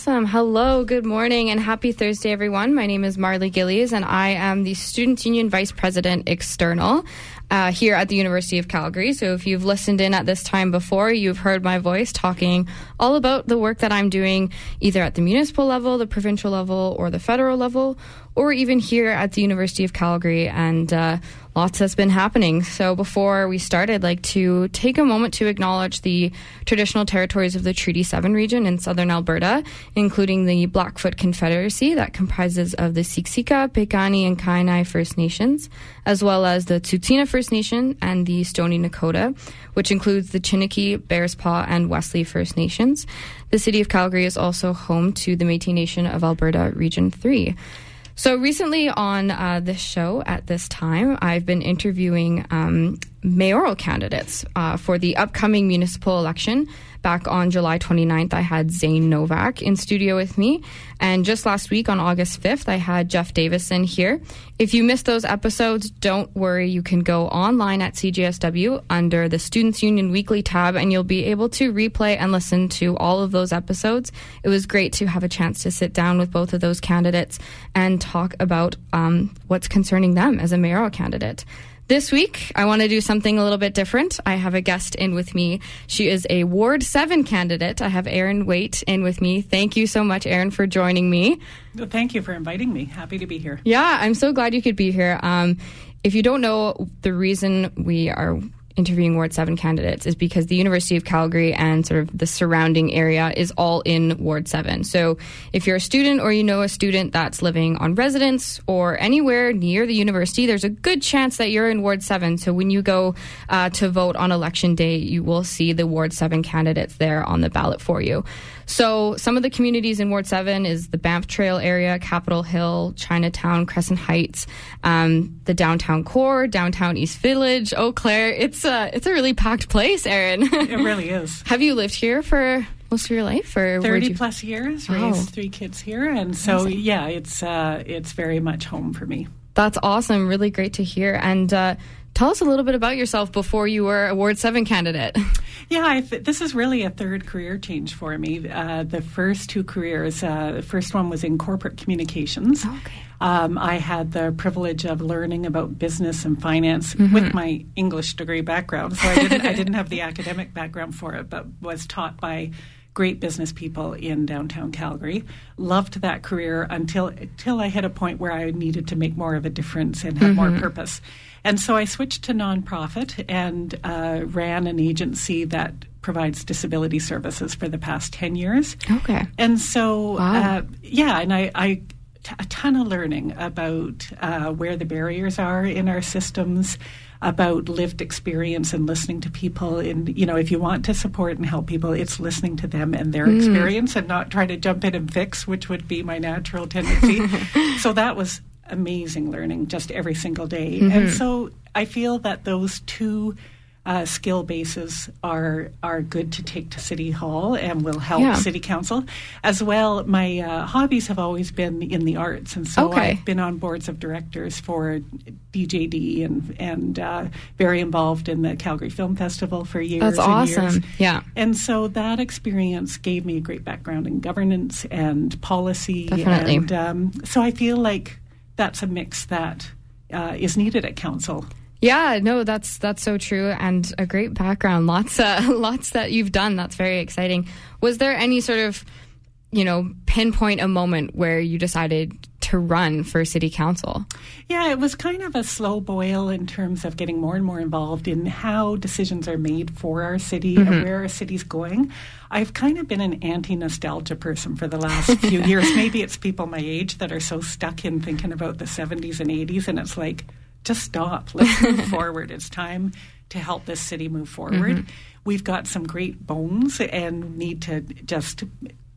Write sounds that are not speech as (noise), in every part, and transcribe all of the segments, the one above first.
Awesome. Hello, good morning, and happy Thursday, everyone. My name is Marley Gillies, and I am the Students Union Vice President External uh, here at the University of Calgary. So, if you've listened in at this time before, you've heard my voice talking all about the work that I'm doing either at the municipal level, the provincial level, or the federal level, or even here at the University of Calgary. And uh, lots that's been happening. So before we started, like to take a moment to acknowledge the traditional territories of the Treaty 7 region in southern Alberta, including the Blackfoot Confederacy that comprises of the Siksika, Piikani, and Kainai First Nations, as well as the Tsuut'ina First Nation and the Stoney Nakoda, which includes the Chiniki, Bearspaw, and Wesley First Nations. The city of Calgary is also home to the Métis Nation of Alberta Region 3. So recently on uh, this show at this time, I've been interviewing um, mayoral candidates uh, for the upcoming municipal election. Back on July 29th, I had Zane Novak in studio with me. And just last week on August 5th, I had Jeff Davison here. If you missed those episodes, don't worry. You can go online at CJSW under the Students Union Weekly tab and you'll be able to replay and listen to all of those episodes. It was great to have a chance to sit down with both of those candidates and talk about um, what's concerning them as a mayoral candidate. This week, I want to do something a little bit different. I have a guest in with me. She is a Ward 7 candidate. I have Erin Waite in with me. Thank you so much, Erin, for joining me. Well, thank you for inviting me. Happy to be here. Yeah, I'm so glad you could be here. Um, if you don't know, the reason we are interviewing Ward 7 candidates is because the University of Calgary and sort of the surrounding area is all in Ward 7. So if you're a student or you know a student that's living on residence or anywhere near the university, there's a good chance that you're in Ward 7. So when you go uh, to vote on election day, you will see the Ward 7 candidates there on the ballot for you. So some of the communities in Ward 7 is the Banff Trail area, Capitol Hill, Chinatown, Crescent Heights, um, the downtown core, downtown East Village, Eau Claire. It's a, it's a really packed place, Erin. It really (laughs) is. Have you lived here for most of your life? or where'd 30 you- plus years, raised three kids here. And so, yeah, it's, uh, it's very much home for me. That's awesome. Really great to hear. And uh, tell us a little bit about yourself before you were Award 7 candidate. Yeah, I th- this is really a third career change for me. Uh, the first two careers, uh, the first one was in corporate communications. Okay. Um, I had the privilege of learning about business and finance Mm-hmm. with my English degree background. So I didn't, I didn't have the academic background for it, but was taught by great business people in downtown Calgary. Loved that career until until I hit a point where I needed to make more of a difference and have more purpose. And so I switched to nonprofit and uh, ran an agency that provides disability services for the past 10 years. Okay. And so, Wow. uh, yeah, and I, I t- a ton of learning about uh, where the barriers are in our systems, about lived experience and listening to people. And you know, if you want to support and help people, it's listening to them and their experience, and not try to jump in and fix, which would be my natural tendency. (laughs) so that was amazing learning just every single day. And so I feel that those two uh, skill bases are are good to take to City Hall and will help Yeah. City Council. As well, my uh, hobbies have always been in the arts, and so Okay. I've been on boards of directors for DJD and and uh, very involved in the Calgary Film Festival for years. That's and years. awesome. Yeah. And so that experience gave me a great background in governance and policy. Definitely. And um, so I feel like that's a mix that uh, is needed at council. Yeah, no, that's that's so true, and a great background. Lots, uh, (laughs) lots that you've done. That's very exciting. Was there any sort of, you know, pinpoint a moment where you decided to run for city council? Yeah, it was kind of a slow boil in terms of getting more and more involved in how decisions are made for our city Mm-hmm. and where our city's going. I've kind of been an anti nostalgia person for the last few years. (laughs) Maybe it's people my age that are so stuck in thinking about the 70s and 80s, and it's like, just stop. Let's move (laughs) forward. It's time to help this city move forward. Mm-hmm. We've got some great bones and need to just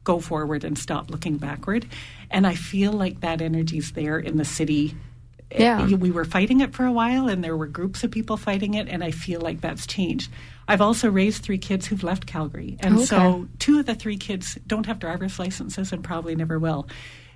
go forward and stop looking backward. And I feel like that energy's there in the city. Yeah. Uh, we were fighting it for a while, and there were groups of people fighting it, and I feel like that's changed. I've also raised three kids who've left Calgary, and Okay. so two of the three kids don't have driver's licenses and probably never will.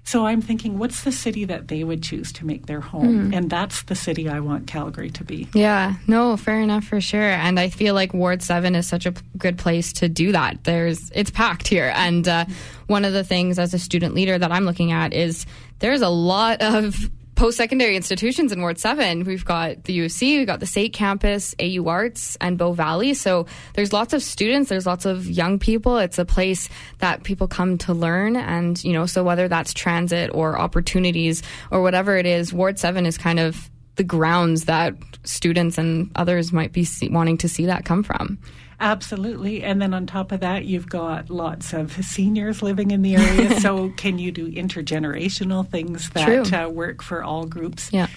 So I'm thinking, what's the city that they would choose to make their home? And that's the city I want Calgary to be. Yeah, no, fair enough for sure. And I feel like Ward Seven is such a p- good place to do that. There's it's packed here, and uh, one of the things as a student leader that I'm looking at is there's a lot of post-secondary institutions in Ward 7. We've got the UC, we've got the SAIT campus, AU Arts, and Bow Valley. So there's lots of students, there's lots of young people. It's a place that people come to learn. And, you know, so whether that's transit or opportunities or whatever it is, Ward 7 is kind of the grounds that students and others might be see, wanting to see that come from. Absolutely. And then on top of that, you've got lots of seniors living in the area. (laughs) so, can you do intergenerational things that uh, work for all groups? Yeah.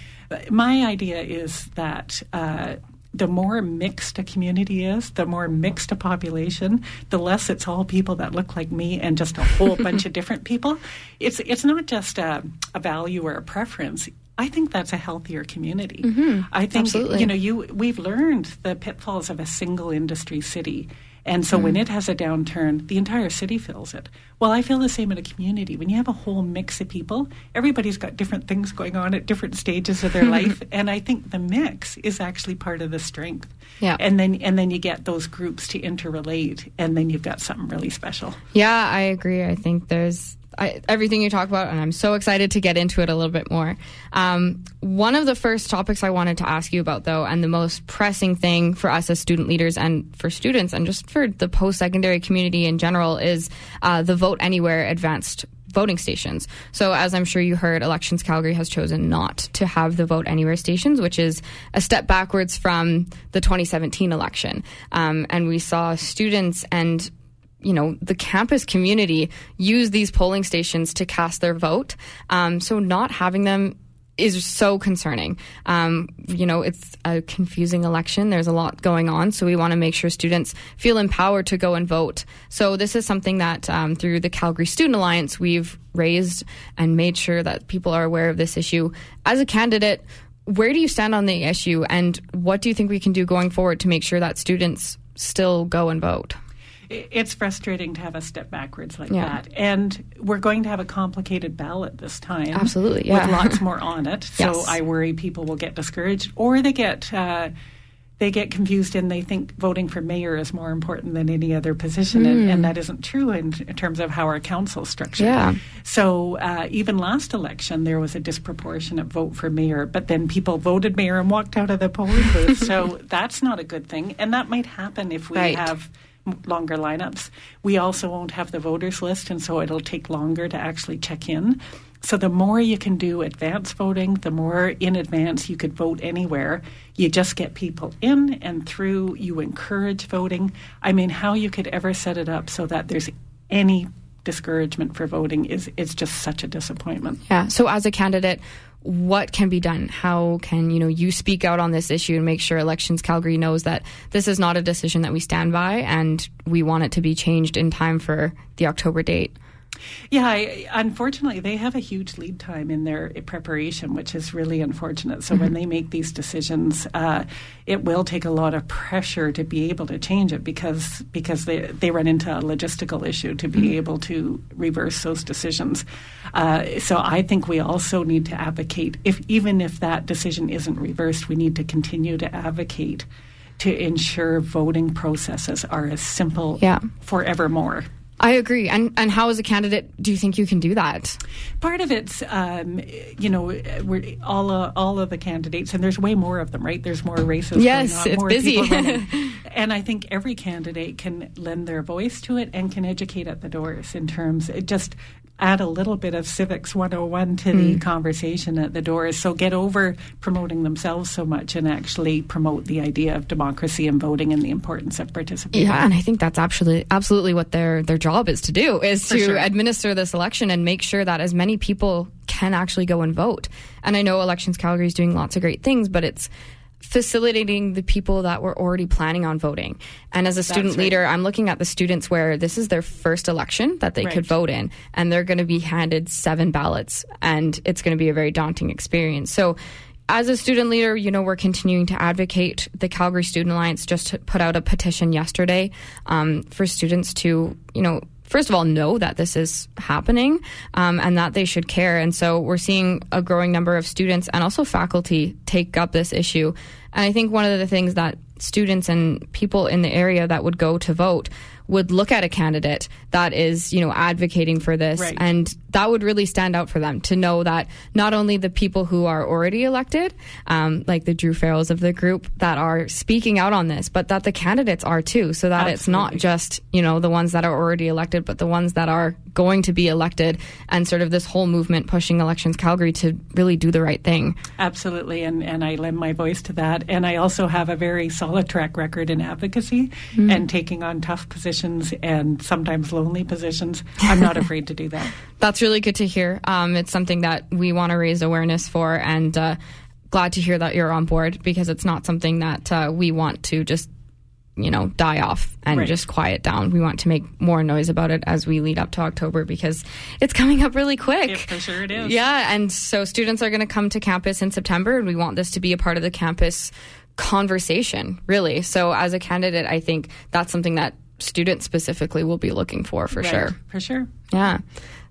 My idea is that. Uh, the more mixed a community is, the more mixed a population, the less it's all people that look like me and just a whole (laughs) bunch of different people. It's it's not just a, a value or a preference. I think that's a healthier community. Mm-hmm. I think Absolutely. you know you we've learned the pitfalls of a single industry city. And so when mm-hmm. it has a downturn, the entire city feels it. Well, I feel the same in a community. When you have a whole mix of people, everybody's got different things going on at different stages of their (laughs) life, and I think the mix is actually part of the strength. Yeah. And then and then you get those groups to interrelate, and then you've got something really special. Yeah, I agree. I think there's I, everything you talk about, and I'm so excited to get into it a little bit more. Um, one of the first topics I wanted to ask you about, though, and the most pressing thing for us as student leaders and for students and just for the post secondary community in general, is uh, the Vote Anywhere advanced voting stations. So, as I'm sure you heard, Elections Calgary has chosen not to have the Vote Anywhere stations, which is a step backwards from the 2017 election. Um, and we saw students and you know the campus community use these polling stations to cast their vote. Um, so not having them is so concerning. Um, you know, it's a confusing election. There's a lot going on, so we want to make sure students feel empowered to go and vote. So this is something that um, through the Calgary Student Alliance we've raised and made sure that people are aware of this issue. As a candidate, where do you stand on the issue, and what do you think we can do going forward to make sure that students still go and vote? It's frustrating to have a step backwards like Yeah. that. And we're going to have a complicated ballot this time. Absolutely, yeah. With lots more (laughs) on it. So Yes. I worry people will get discouraged or they get. Uh, they get confused and they think voting for mayor is more important than any other position, and, and that isn't true in, in terms of how our council is structured. Yeah. So uh, even last election, there was a disproportionate vote for mayor, but then people voted mayor and walked out of the polling booth. (laughs) so that's not a good thing, and that might happen if we Right. have longer lineups. We also won't have the voters list, and so it'll take longer to actually check in. So the more you can do advance voting, the more in advance you could vote anywhere. You just get people in and through. You encourage voting. I mean, how you could ever set it up so that there's any discouragement for voting is is just such a disappointment. Yeah. So as a candidate, what can be done? How can you know you speak out on this issue and make sure Elections Calgary knows that this is not a decision that we stand by and we want it to be changed in time for the October date? Yeah, I, unfortunately, they have a huge lead time in their preparation, which is really unfortunate. So mm-hmm. when they make these decisions, uh, it will take a lot of pressure to be able to change it because because they they run into a logistical issue to be mm-hmm. able to reverse those decisions. Uh, so I think we also need to advocate, if even if that decision isn't reversed, we need to continue to advocate to ensure voting processes are as simple yeah. forevermore. I agree. And and how, as a candidate, do you think you can do that? Part of it's, um, you know, we're all uh, all of the candidates, and there's way more of them, right? There's more races. Yes, it's busy. (laughs) and I think every candidate can lend their voice to it and can educate at the doors in terms. It just add a little bit of civics 101 to mm. the conversation at the doors. So get over promoting themselves so much and actually promote the idea of democracy and voting and the importance of participating. Yeah, and I think that's absolutely absolutely what their their job is to do is For to sure. administer this election and make sure that as many people can actually go and vote. And I know Elections Calgary is doing lots of great things, but it's facilitating the people that were already planning on voting. And as a student right. leader, I'm looking at the students where this is their first election that they right. could vote in, and they're going to be handed seven ballots, and it's going to be a very daunting experience. So, as a student leader, you know, we're continuing to advocate. The Calgary Student Alliance just put out a petition yesterday um, for students to, you know, first of all, know that this is happening um, and that they should care. And so we're seeing a growing number of students and also faculty take up this issue. And I think one of the things that students and people in the area that would go to vote would look at a candidate that is, you know, advocating for this. Right. And that would really stand out for them to know that not only the people who are already elected, um, like the Druh Farrells of the group that are speaking out on this, but that the candidates are too, so that Absolutely. it's not just, you know, the ones that are already elected, but the ones that are going to be elected and sort of this whole movement pushing elections Calgary to really do the right thing. Absolutely. And, and I lend my voice to that. And I also have a very solid track record in advocacy mm. and taking on tough positions positions and sometimes lonely positions. I'm not (laughs) afraid to do that. That's really good to hear. Um, it's something that we want to raise awareness for, and uh, glad to hear that you're on board because it's not something that uh, we want to just you know die off and right. just quiet down. We want to make more noise about it as we lead up to October because it's coming up really quick. Yeah, for sure it is. Yeah, and so students are going to come to campus in September, and we want this to be a part of the campus conversation, really. So as a candidate, I think that's something that students specifically will be looking for for right, sure. For sure. Yeah.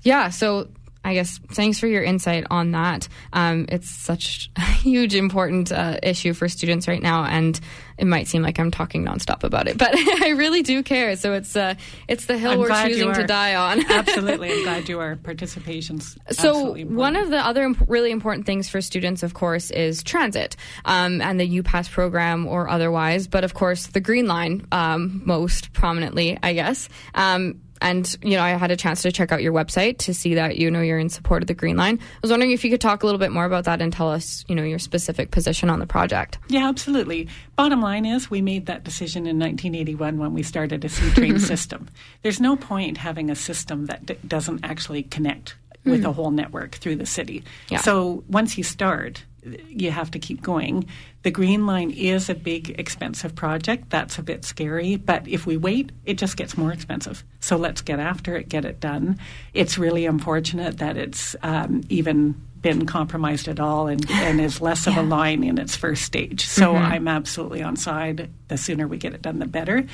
Yeah. So I guess thanks for your insight on that. Um, it's such (laughs) a huge, important uh, issue for students right now, and it might seem like I'm talking nonstop about it, (laughs) but (laughs) I really do care. So it's uh, it's the hill I'm we're choosing to die on. absolutely, I'm glad you are. Participation's so one of the other imp- really important things for students, of course, is transit um, and the UPass program or otherwise. But of course, the Green Line um, most prominently, I guess. Um, and you know, I had a chance to check out your website to see that you know you're in support of the Green Line. I was wondering if you could talk a little bit more about that and tell us, you know, your specific position on the project. Yeah, absolutely. Bottom line is, we made that decision in 1981 when we started a C train (laughs) system. There's no point having a system that d- doesn't actually connect with mm. a whole network through the city. Yeah. So once you start, you have to keep going. The Green Line is a big, expensive project. That's a bit scary. But if we wait, it just gets more expensive. So let's get after it, get it done. It's really unfortunate that it's um, even been compromised at all and, and is less yeah. of a line in its first stage. So mm-hmm. I'm absolutely on side. The sooner we get it done, the better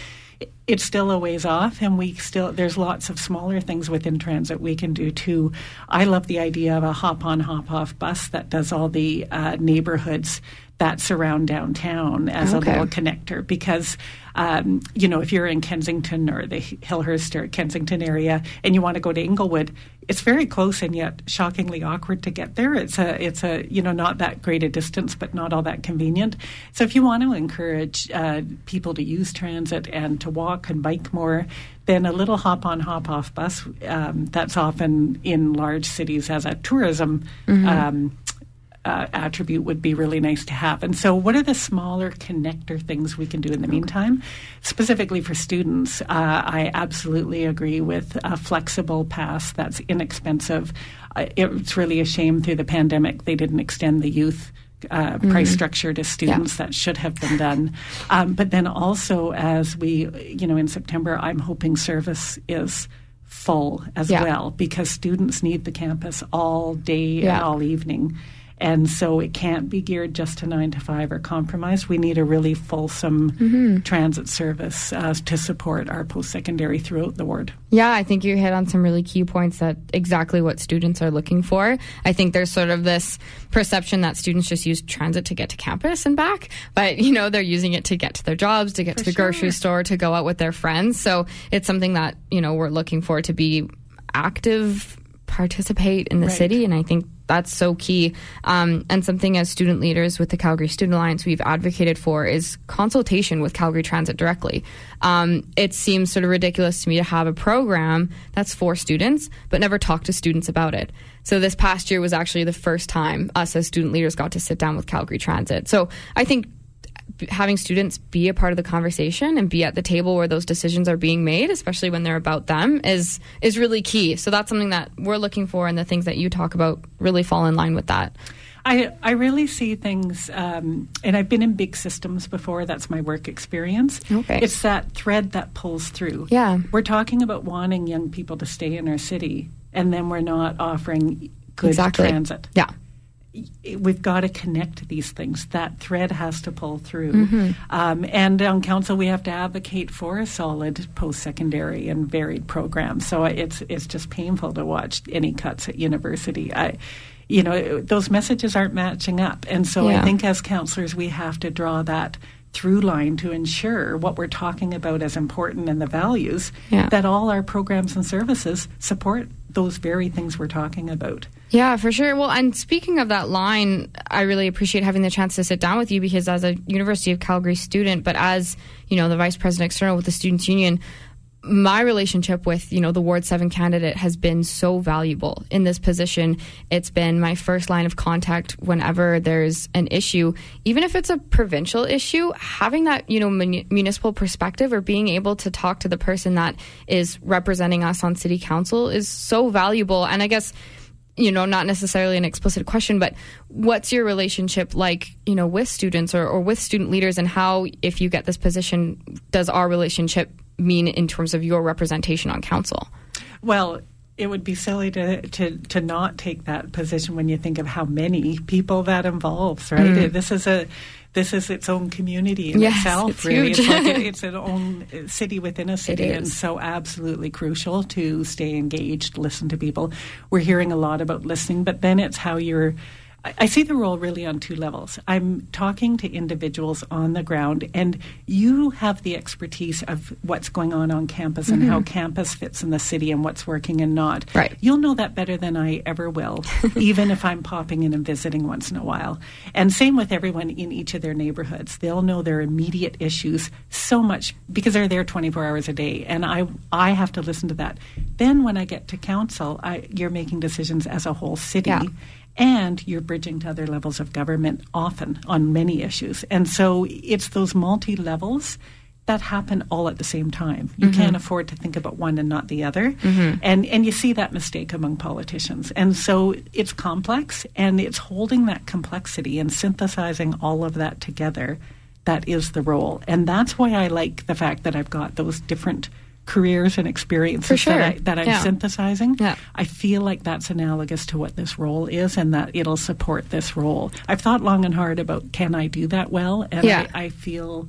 it's still a ways off and we still there's lots of smaller things within transit we can do too. I love the idea of a hop on hop off bus that does all the uh, neighborhoods that surround downtown as Okay. a little connector because um, you know if you're in Kensington or the Hillhurst or Kensington area and you want to go to Inglewood, it's very close and yet shockingly awkward to get there. It's a it's a you know not that great a distance, but not all that convenient. So if you want to encourage uh, people to use transit and to walk and bike more, then a little hop on hop off bus um, that's often in large cities as a tourism. Um, uh, attribute would be really nice to have. And so, what are the smaller connector things we can do in the meantime? Specifically for students, uh, I absolutely agree with a flexible pass that's inexpensive. Uh, it's really a shame through the pandemic they didn't extend the youth. Uh, price structure to students that should have been done, um, but then also as we, you know, in September, I'm hoping service is full as Yeah. well because students need the campus all day Yeah. and all evening. And so it can't be geared just to nine to five or compromise. We need a really fulsome Mm-hmm. transit service uh, to support our post secondary throughout the ward. Yeah, I think you hit on some really key points that exactly what students are looking for. I think there's sort of this perception that students just use transit to get to campus and back, but you know, they're using it to get to their jobs, to get to the grocery store, to go out with their friends. So it's something that, you know, we're looking for to be active, participate in the Right. city. And I think that's so key. Um, and something as student leaders with the Calgary Student Alliance we've advocated for is consultation with Calgary Transit directly. Um, it seems sort of ridiculous to me to have a program that's for students, but never talk to students about it. So this past year was actually the first time us as student leaders got to sit down with Calgary Transit. So I think having students be a part of the conversation and be at the table where those decisions are being made, especially when they're about them, is is really key. So that's something that we're looking for, and the things that you talk about really fall in line with that. I, I really see things, um, and I've been in big systems before. That's my work experience. Okay. It's that thread that pulls through. Yeah. We're talking about wanting young people to stay in our city, and then we're not offering good exactly. transit. Yeah. We've got to connect these things. That thread has to pull through. Mm-hmm. Um, and on council, we have to advocate for a solid post-secondary and varied program. So it's it's just painful to watch any cuts at university. I, you know, those messages aren't matching up, and so Yeah. I think as counselors, we have to draw that through line to ensure what we're talking about as important and the values Yeah. that all our programs and services support those very things we're talking about. Yeah, for sure. Well, and speaking of that line, I really appreciate having the chance to sit down with you because as a University of Calgary student, but as, you know, the vice president external with the Students Union, my relationship with, you know, the Ward 7 candidate has been so valuable in this position. It's been my first line of contact whenever there's an issue, even if it's a provincial issue, having that, you know, mun- municipal perspective or being able to talk to the person that is representing us on city council is so valuable. And I guess you know, not necessarily an explicit question, but what's your relationship like, you know, with students or, or with student leaders and how, if you get this position, does our relationship mean in terms of your representation on council? Well, it would be silly to, to, to not take that position when you think of how many people that involves, right? This is a this is its own community in Mm. Yes, itself. it's really, huge. it's like a, it's an own city within a city, and so absolutely crucial to stay engaged, listen to people. We're hearing a lot about listening, but then it's how you're. I- see the role really on two levels. I'm talking to individuals on the ground, and you have the expertise of what's going on on campus and how campus fits in the city and what's working and not. Mm-hmm. Right. You'll know that better than I ever will, (laughs) even if I'm popping in and visiting once in a while. And same with everyone in each of their neighborhoods. They'll know their immediate issues so much because they're there 24 hours a day, and I I have to listen to that. Then when I get to council, I, you're making decisions as a whole city. Yeah. And you're bridging to other levels of government often on many issues. And so it's those multi levels that happen all at the same time. You mm-hmm. can't afford to think about one and not the other. Mm-hmm. And and you see that mistake among politicians. And so it's complex and it's holding that complexity and synthesizing all of that together that is the role. And that's why I like the fact that I've got those different careers and experiences sure. that, I, that I'm Yeah. synthesizing. Yeah. I feel like that's analogous to what this role is and that it'll support this role. I've thought long and hard about can I do that well? And Yeah. I, I feel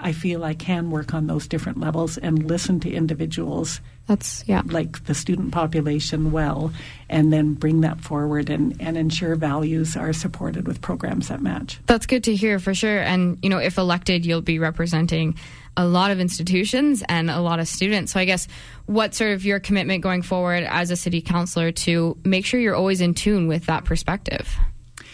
I feel I can work on those different levels and listen to individuals That's yeah. like the student population well and then bring that forward and, and ensure values are supported with programs that match. That's good to hear for sure. And, you know, if elected, you'll be representing a lot of institutions and a lot of students. So I guess what sort of your commitment going forward as a city councilor to make sure you're always in tune with that perspective?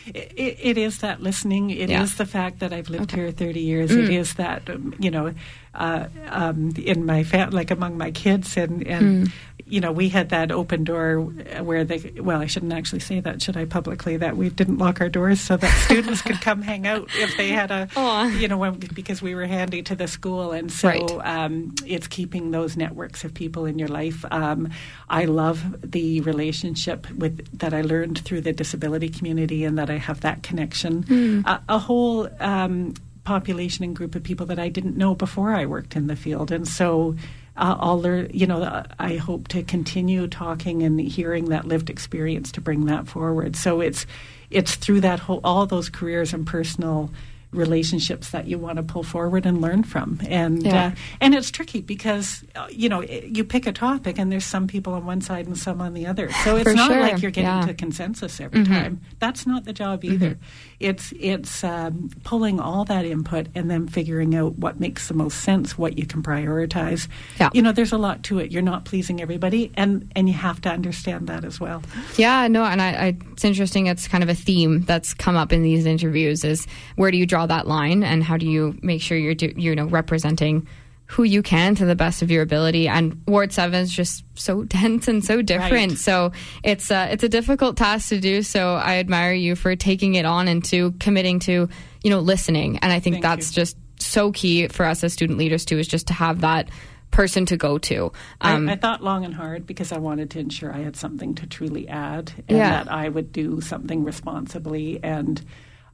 It, it is that listening. It is Yeah. the fact that I've lived Okay. here 30 years. It is that, um, you know, uh, um, in my fa- like among my kids and, and you know, we had that open door where they, well, I shouldn't actually say that, should I publicly, that we didn't lock our doors so that (laughs) students could come hang out if they had a, Aw. you know, because we were handy to the school. And so Right. um, it's keeping those networks of people in your life. Um, I love the relationship with that I learned through the disability community, and that I have that connection. A, a whole um, population and group of people that I didn't know before I worked in the field, and so. Uh, I'll learn, you know, I hope to continue talking and hearing that lived experience to bring that forward. So it's it's through that whole all those careers and personal relationships that you want to pull forward and learn from. And Yeah. uh, and it's tricky because uh, you know you pick a topic and there's some people on one side and some on the other. So it's For not sure, like you're getting yeah. Mm-hmm. to consensus every time. That's not the job either. It's it's um, pulling all that input and then figuring out what makes the most sense, what you can prioritize. Yeah. You know, there's a lot to it. You're not pleasing everybody, and and you have to understand that as well. Yeah, no, and I, I, it's interesting. It's kind of a theme that's come up in these interviews: is where do you draw that line, and how do you make sure you're do, you know representing who you can to the best of your ability? And Ward Seven is just so (laughs) dense and so different. Right. So it's uh, it's a difficult task to do. So I admire you for taking it on and to committing to you know listening. And I think Thank that's you. just so key for us as student leaders too. Is just to have that person to go to. Um, I, I thought long and hard because I wanted to ensure I had something to truly add and Yeah. that I would do something responsibly and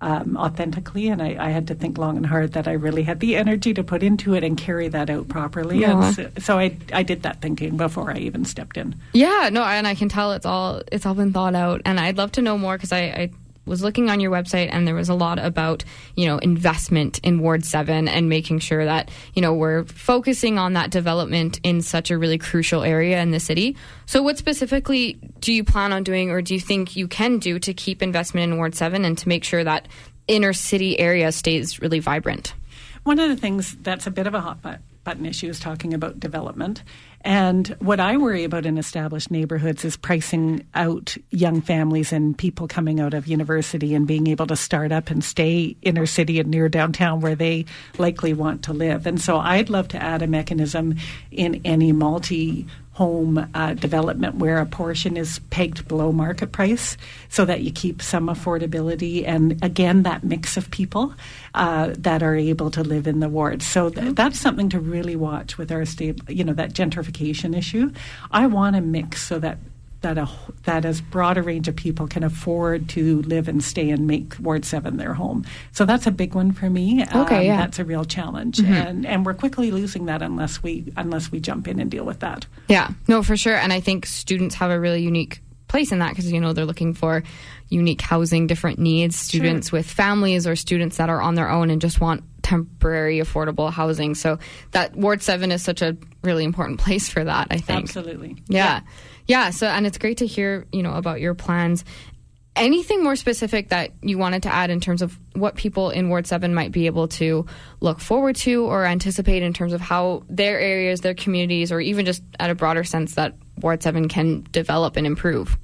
um, authentically. And I, I had to think long and hard that I really had the energy to put into it and carry that out properly. And so, so I, I did that thinking before I even stepped in. Yeah, no, and I can tell it's all it's all been thought out, and I'd love to know more because I, I was looking on your website and there was a lot about you know investment in Ward Seven and making sure that you know we're focusing on that development in such a really crucial area in the city. So, what specifically do you plan on doing, or do you think you can do to keep investment in Ward Seven and to make sure that inner city area stays really vibrant? One of the things that's a bit of a hot button issue is talking about development. And what I worry about in established neighborhoods is pricing out young families and people coming out of university and being able to start up and stay inner city and near downtown where they likely want to live. And so I'd love to add a mechanism in any multi home uh, development where a portion is pegged below market price so that you keep some affordability and again that mix of people uh, that are able to live in the ward so th- that's something to really watch with our state you know that gentrification issue. I want a mix so that that a that as broad a range of people can afford to live and stay and make Ward Seven their home. So that's a big one for me. Um, Okay, yeah. that's a real challenge, and and we're quickly losing that unless we unless we jump in and deal with that. Yeah, no, for sure. And I think students have a really unique place in that because, you know, they're looking for unique housing, different needs, students with families or students that are on their own and just want temporary affordable housing. So that Ward 7 is such a really important (laughs) place for that, I think. Absolutely. Yeah. Yeah. So, and it's great to hear, you know, about your plans. Anything more specific that you wanted to add in terms of what people in Ward 7 might be able to look forward to or anticipate in terms of how their areas, their communities, or even just at a broader sense that Ward 7 can develop and improve?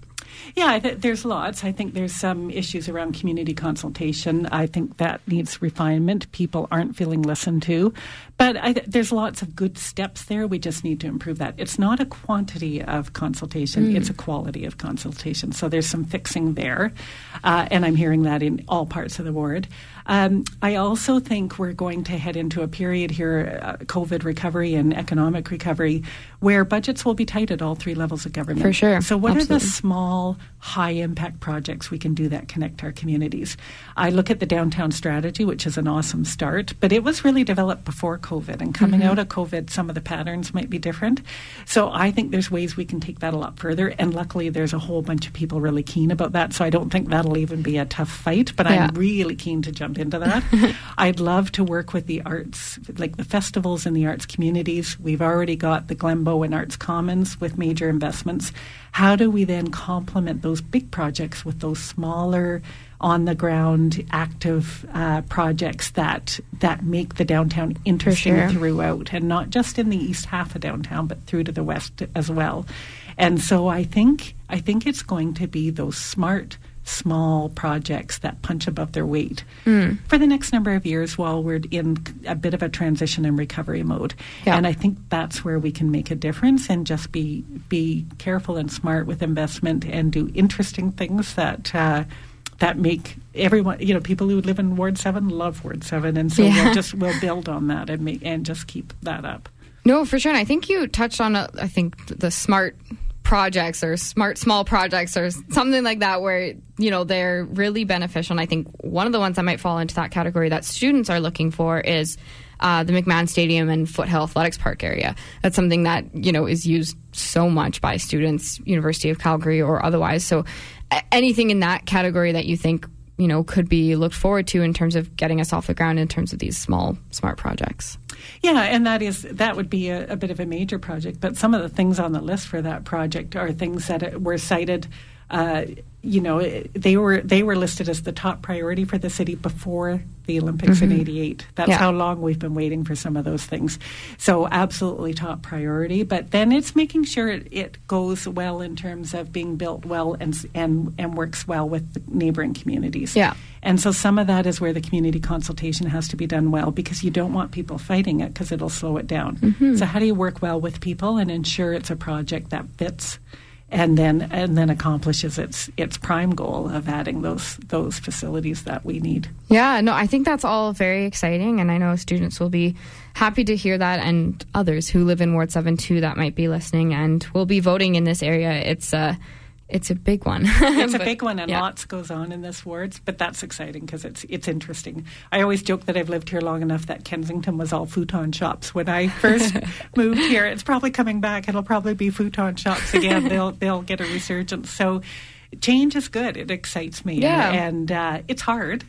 Yeah, th- there's lots. I think there's some issues around community consultation. I think that needs refinement. People aren't feeling listened to. But I there's lots of good steps there. We just need to improve that. It's not a quantity of consultation, it's a quality of consultation. So there's some fixing there. Uh, and I'm hearing that in all parts of the ward. Um, I also think we're going to head into a period here, uh, COVID recovery and economic recovery, where budgets will be tight at all three levels of government. For sure. So, what are the small, high impact projects we can do that connect our communities? I look at the downtown strategy, which is an awesome start, but it was really developed before COVID, and coming mm-hmm. out of COVID, some of the patterns might be different. So I think there's ways we can take that a lot further. And luckily, there's a whole bunch of people really keen about that. So I don't think that'll even be a tough fight. But Yeah. I'm really keen to jump into that. (laughs) I'd love to work with the arts, like the festivals and the arts communities. We've already got the Glenbow and Arts Commons with major investments. How do we then complement those big projects with those smaller, on the ground, active uh, projects that that make the downtown interesting sure. throughout, and not just in the east half of downtown, but through to the west as well. And so I think I think it's going to be those smart small projects that punch above their weight for the next number of years while we're in a bit of a transition and recovery mode. Yeah. And I think that's where we can make a difference and just be be careful and smart with investment and do interesting things that uh, that make everyone you know people who live in Ward Seven love Ward Seven, and so Yeah. we'll just we'll build on that and make and just keep that up. No, for sure. And I think you touched on, uh, I think, the smart projects or smart small projects or something like that where, you know, they're really beneficial. And I think one of the ones that might fall into that category that students are looking for is uh, the McMahon Stadium and Foothills Athletic Park area. That's something that, you know, is used so much by students, University of Calgary or otherwise. So anything in that category that you think, you know, could be looked forward to in terms of getting us off the ground in terms of these small, smart projects. Yeah, and that is that would be a, a bit of a major project. But some of the things on the list for that project are things that were cited. Uh, you know, they were they were listed as the top priority for the city before the Olympics in '88. That's Yeah. how long we've been waiting for some of those things. So absolutely top priority. But then it's making sure it, it goes well in terms of being built well and and and works well with the neighboring communities. Yeah. And so some of that is where the community consultation has to be done well because you don't want people fighting it because it'll slow it down. Mm-hmm. So how do you work well with people and ensure it's a project that fits and then and then accomplishes its its prime goal of adding those those facilities that we need. Yeah, no, I think that's all very exciting, and I know students will be happy to hear that, and others who live in Ward Seven too that might be listening and will be voting in this area. It's a, it's a big one. It's a (laughs) But, big one, and yeah. lots goes on in this wards. But that's exciting because it's it's interesting. I always joke that I've lived here long enough that Kensington was all futon shops when I first (laughs) moved here. It's probably coming back. It'll probably be futon shops again. (laughs) they'll they'll get a resurgence. So change is good. It excites me. Yeah. and, and uh, it's hard.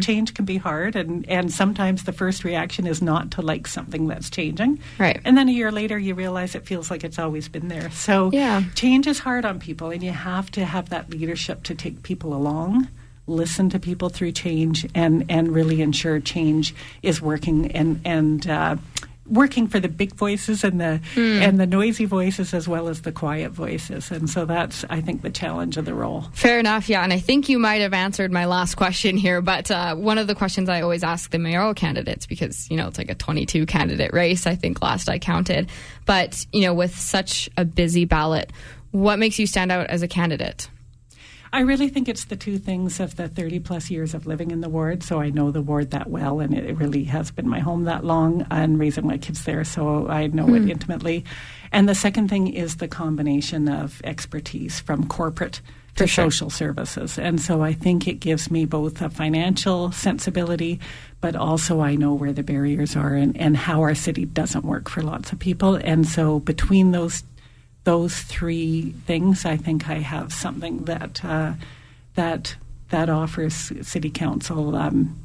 Change can be hard, and, and sometimes the first reaction is not to like something that's changing. Right. And then a year later, you realize it feels like it's always been there. So Yeah. change is hard on people, and you have to have that leadership to take people along, listen to people through change, and and really ensure change is working and and uh, working for the big voices and the and the noisy voices as well as the quiet voices. And so that's I think the challenge of the role. Fair enough, yeah. And I think you might have answered my last question here, but uh, one of the questions I always ask the mayoral candidates, because, you know, it's like a 22 candidate race, I think last I counted. But, you know, with such a busy ballot, what makes you stand out as a candidate? I really think it's the two things of the 30 plus years of living in the ward. So I know the ward that well, and it really has been my home that long and raising my kids there. So I know it hmm. intimately. And the second thing is the combination of expertise from corporate to sure. social services. And so I think it gives me both a financial sensibility, but also I know where the barriers are and, and how our city doesn't work for lots of people. And so between those those three things, I think I have something that uh, that that offers City Council, um,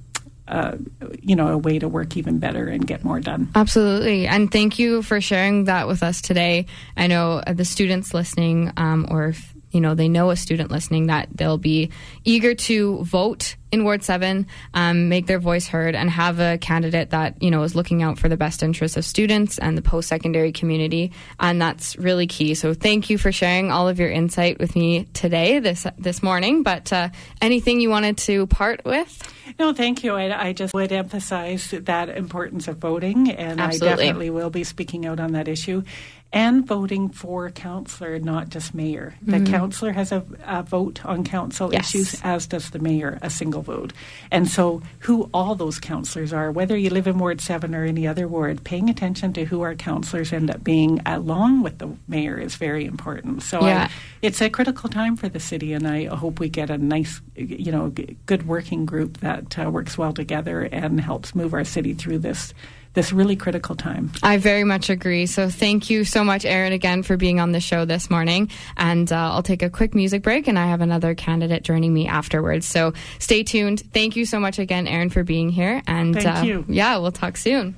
uh, you know, a way to work even better and get more done. Absolutely. And thank you for sharing that with us today. I know uh, the students listening, um, or if you know they know a student listening, that they'll be eager to vote in Ward Seven, um, make their voice heard, and have a candidate that you know is looking out for the best interests of students and the post-secondary community, and that's really key. So thank you for sharing all of your insight with me today, this this morning. But uh, anything you wanted to part with? No, thank you. I, I just would emphasize that importance of voting, and Absolutely. I definitely will be speaking out on that issue. And voting for councillor, not just mayor. The councillor has a, a vote on council Mm-hmm. Yes. issues, as does the mayor, a single vote. And so, who all those counselors are, whether you live in Ward 7 or any other ward, paying attention to who our counselors end up being along with the mayor is very important. So, Yeah. I, it's a critical time for the city, and I hope we get a nice, you know, good working group that uh, works well together and helps move our city through this this really critical time. I very much agree. So thank you so much, Erin, again for being on the show this morning. And uh, I'll take a quick music break, and I have another candidate joining me afterwards. So stay tuned. Thank you so much again, Erin, for being here. And Thank uh, you. yeah, we'll talk soon.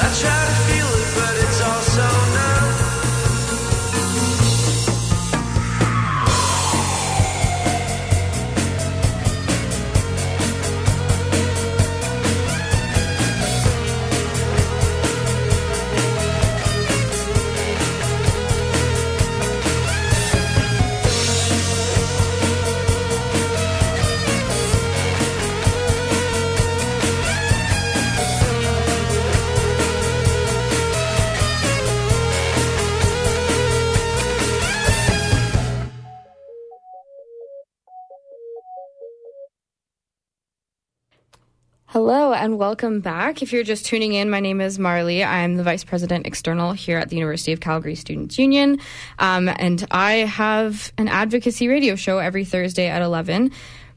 I try and welcome back. If you're just tuning in, my name is Marley. I'm the Vice President External here at the University of Calgary Students Union. Um, and I have an advocacy radio show every Thursday at 11.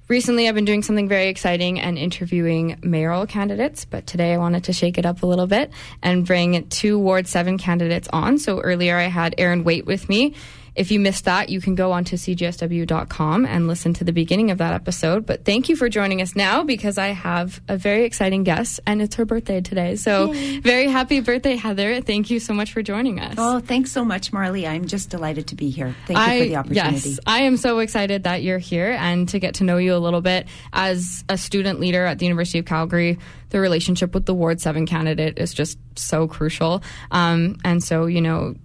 Recently, I've been doing something very exciting and interviewing mayoral candidates, but today I wanted to shake it up a little bit and bring two Ward 7 candidates on. So earlier I had Erin Waite with me. If you missed that, you can go onto cjsw.com and listen to the beginning of that episode. But thank you for joining us now because I have a very exciting guest and it's her birthday today. So very happy birthday, Heather. Thank you so much for joining us. Oh, thanks so much, Marley. I'm just delighted to be here. Thank you for the opportunity. Yes, I am so excited that you're here and to get to know you a little bit as a student leader at the University of Calgary. The relationship with the Ward 7 candidate is just so crucial. Um, and so, you know,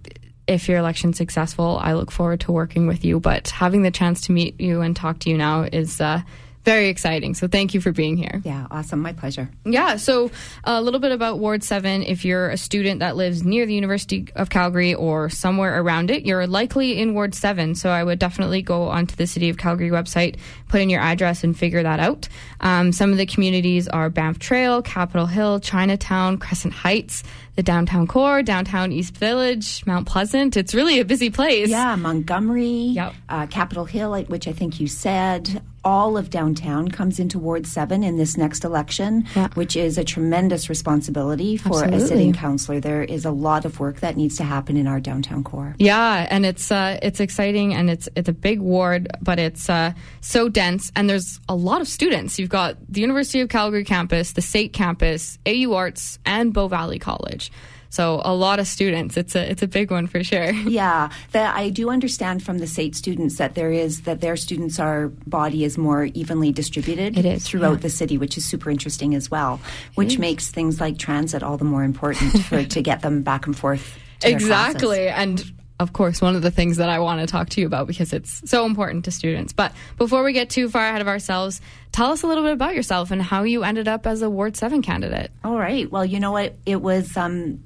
if your election's successful, I look forward to working with you. But having the chance to meet you and talk to you now is uh, very exciting. So thank you for being here. Yeah, awesome. My pleasure. Yeah, so a little bit about Ward 7. If you're a student that lives near the University of Calgary or somewhere around it, you're likely in Ward 7. So I would definitely go onto the City of Calgary website, put in your address, and figure that out. Um, some of the communities are Banff Trail, Capitol Hill, Chinatown, Crescent Heights, the downtown core, downtown East Village, Mount Pleasant. It's really a busy place. Yeah, Montgomery, Yep. uh, Capitol Hill, which I think you said. All of downtown comes into Ward 7 in this next election, Yeah. which is a tremendous responsibility for a sitting councillor. There is a lot of work that needs to happen in our downtown core. Yeah, and it's uh, it's exciting and it's it's a big ward, but it's uh, so dense and there's a lot of students. You've got the University of Calgary campus, the SAIT campus, AU Arts, and Bow Valley College. So a lot of students. It's a it's a big one for sure. (laughs) Yeah, that I do understand from the SAIT students that there is that their students are body is more evenly distributed It is, throughout yeah. the city, which is super interesting as well. Which makes things like transit all the more important for to get them back and forth. Exactly. And of course, one of the things that I want to talk to you about because it's so important to students. But before we get too far ahead of ourselves, tell us a little bit about yourself and how you ended up as a Ward 7 candidate. All right. Well, you know what? It was um,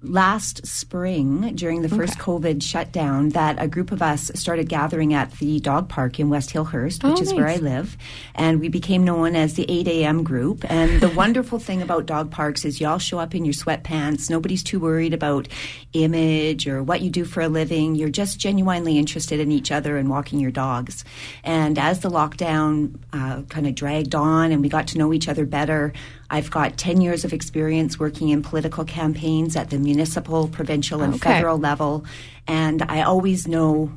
last spring during the first COVID shutdown that a group of us started gathering at the dog park in West Hillhurst, which Oh, is where I live. And we became known as the 8 a.m. group. And the (laughs) wonderful thing about dog parks is you all show up in your sweatpants. Nobody's too worried about image or what you do for a living. You're just genuinely interested in each other and walking your dogs. And as the lockdown uh, kind of dragged on and we got to know each other better, I've got 10 years of experience working in political campaigns at the municipal, provincial, and Okay. federal level. And I always know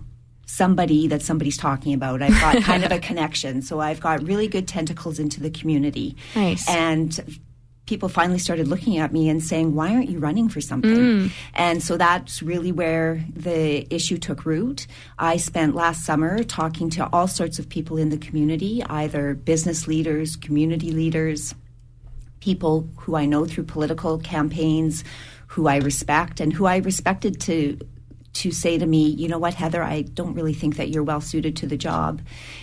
somebody that somebody's talking about. I've got (laughs) kind of a connection. So I've got really good tentacles into the community. Nice. And people finally started looking at me and saying, Why aren't you running for something? Mm. And so that's really where the issue took root. I spent last summer talking to all sorts of people in the community, either business leaders, community leaders, people who I know through political campaigns, who I respect, and who I respected to to say to me, you know what, Heather, I don't really think that you're well suited to the job.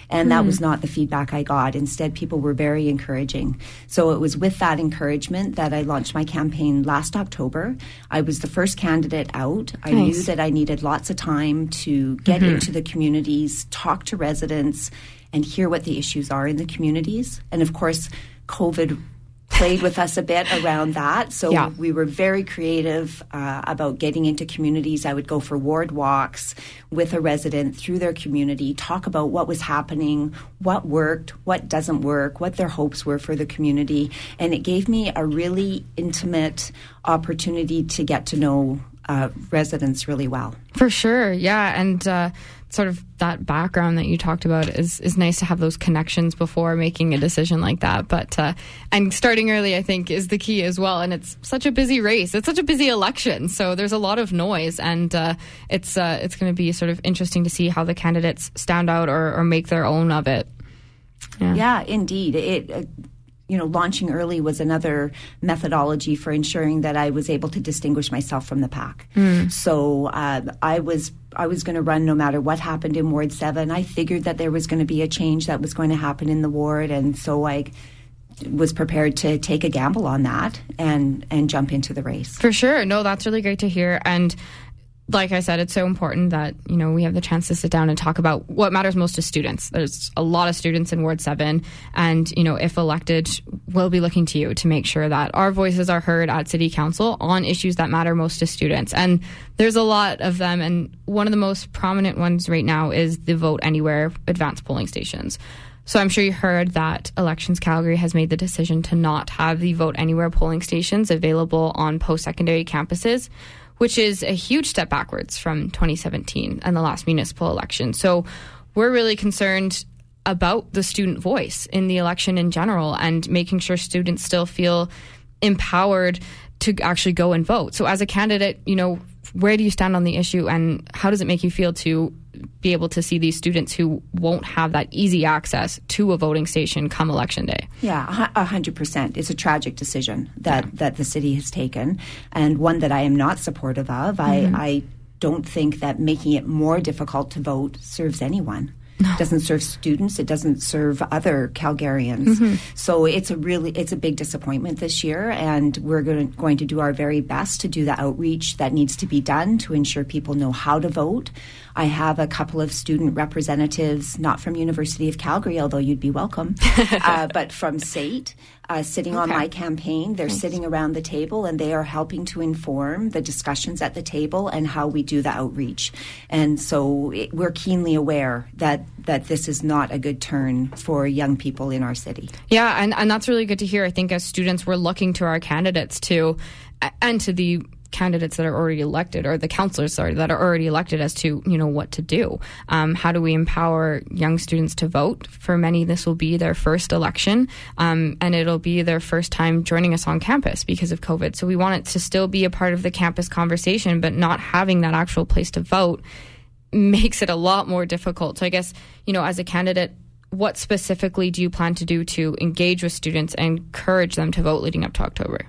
And that was hmm. not the feedback I got. Instead, people were very encouraging. So it was with that encouragement that I launched my campaign last October. I was the first candidate out. I knew that I needed lots of time to get mm-hmm. into the communities, talk to residents, and hear what the issues are in the communities. And of course, COVID played with us a bit around that. So Yeah. we were very creative uh, about getting into communities. I would go for ward walks with a resident through their community, talk about what was happening, what worked, what doesn't work, what their hopes were for the community. And it gave me a really intimate opportunity to get to know uh, residents really well. For sure, yeah, and uh, sort of that background that you talked about is is nice to have those connections before making a decision like that. But uh, and starting early, I think, is the key as well. And it's such a busy race. It's such a busy election, so there's a lot of noise, and uh, it's uh, it's going to be sort of interesting to see how the candidates stand out or, or make their own of it. Yeah, indeed. It, uh, you know, launching early was another methodology for ensuring that I was able to distinguish myself from the pack. So uh, I was I was going to run no matter what happened in Ward Seven. I figured that there was going to be a change that was going to happen in the ward, and so I was prepared to take a gamble on that and and jump into the race. For sure. No, that's really great to hear. And like I said, it's so important that, you know, we have the chance to sit down and talk about what matters most to students. There's a lot of students in Ward 7. And, you know, if elected, we'll be looking to you to make sure that our voices are heard at City Council on issues that matter most to students. And there's a lot of them. And one of the most prominent ones right now is the Vote Anywhere advanced polling stations. So I'm sure you heard that Elections Calgary has made the decision to not have the Vote Anywhere polling stations available on post secondary campuses, which is a huge step backwards from 2017 and the last municipal election. So we're really concerned about the student voice in the election in general and making sure students still feel empowered to actually go and vote. So as a candidate, you know, where do you stand on the issue and how does it make you feel to be able to see these students who won't have that easy access to a voting station come election day? Yeah, a hundred percent. It's a tragic decision that, yeah. that the city has taken and one that I am not supportive of. Mm-hmm. I, I don't think that making it more difficult to vote serves anyone. No. It doesn't serve students. It doesn't serve other Calgarians. Mm-hmm. So it's a really it's a big disappointment this year, and we're going to, going to do our very best to do the outreach that needs to be done to ensure people know how to vote. I have a couple of student representatives, not from University of Calgary, although you'd be welcome, (laughs) uh, but from SAIT, uh, sitting okay. on my campaign. They're nice. sitting around the table and they are helping to inform the discussions at the table and how we do the outreach. And so it, we're keenly aware that that this is not a good turn for young people in our city. Yeah, and, and that's really good to hear. I think as students, we're looking to our candidates to and to the candidates that are already elected or the counselors sorry that are already elected as to you know what to do. Um, how do we empower young students to vote? For many this will be their first election um, and it'll be their first time joining us on campus because of covid. So we want it to still be a part of the campus conversation but not having that actual place to vote makes it a lot more difficult. So i guess you know as a candidate what specifically do you plan to do to engage with students and encourage them to vote leading up to october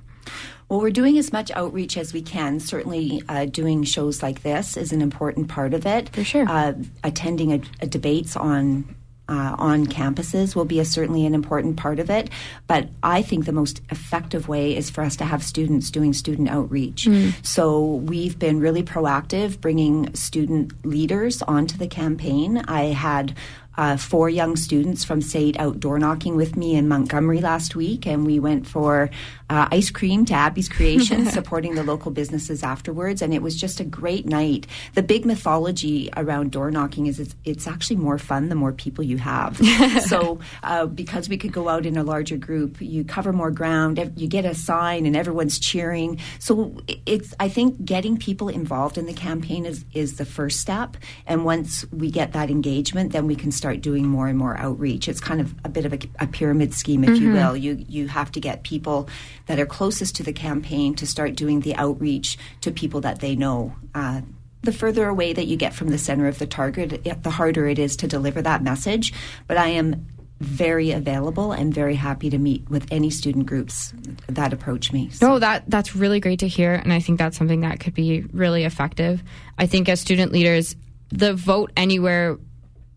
well, we're doing as much outreach as we can. Certainly, uh, doing shows like this is an important part of it. For sure. Uh, attending a, a debates on uh, on campuses will be a, certainly an important part of it. But I think the most effective way is for us to have students doing student outreach. Mm. So we've been really proactive, bringing student leaders onto the campaign. I had uh, four young students from SAIT out door knocking with me in Montgomery last week, and we went for uh, ice cream to Abby's Creation, (laughs) supporting the local businesses afterwards. And it was just a great night. The big mythology around door knocking is it's, it's actually more fun the more people you have. (laughs) so uh, because we could go out in a larger group, you cover more ground, you get a sign, and everyone's cheering. So it's I think getting people involved in the campaign is is the first step. And once we get that engagement, then we can start doing more and more outreach. It's kind of a bit of a, a pyramid scheme, if mm-hmm. you will. You you have to get people that are closest to the campaign to start doing the outreach to people that they know. Uh, the further away that you get from the center of the target, the harder it is to deliver that message. But I am very available and very happy to meet with any student groups that approach me. So. No, that that's really great to hear, and I think that's something that could be really effective. I think as student leaders, the vote anywhere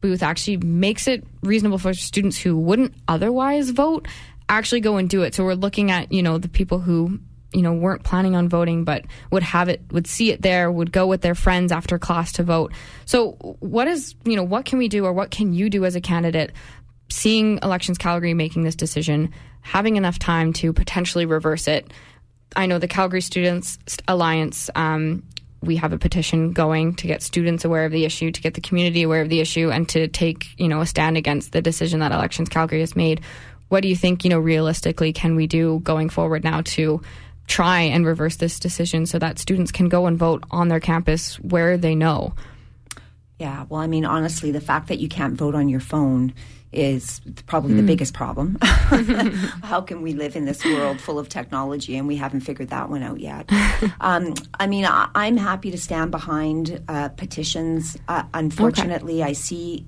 booth actually makes it reasonable for students who wouldn't otherwise vote actually go and do it. So we're looking at, you know, the people who you know weren't planning on voting but would have it would see it there would go with their friends after class to vote so what is you know what can we do or what can you do as a candidate seeing elections calgary making this decision having enough time to potentially reverse it i know the calgary students alliance um, we have a petition going to get students aware of the issue to get the community aware of the issue and to take you know a stand against the decision that elections calgary has made what do you think, you know, realistically can we do going forward now to try and reverse this decision so that students can go and vote on their campus where they know? Yeah, well, I mean, honestly, the fact that you can't vote on your phone is probably mm. the hmm. biggest problem. (laughs) (laughs) How can we live in this world full of technology and we haven't figured that one out yet? (laughs) um, I mean, I, am happy to stand behind uh, petitions. Uh, unfortunately, okay. I see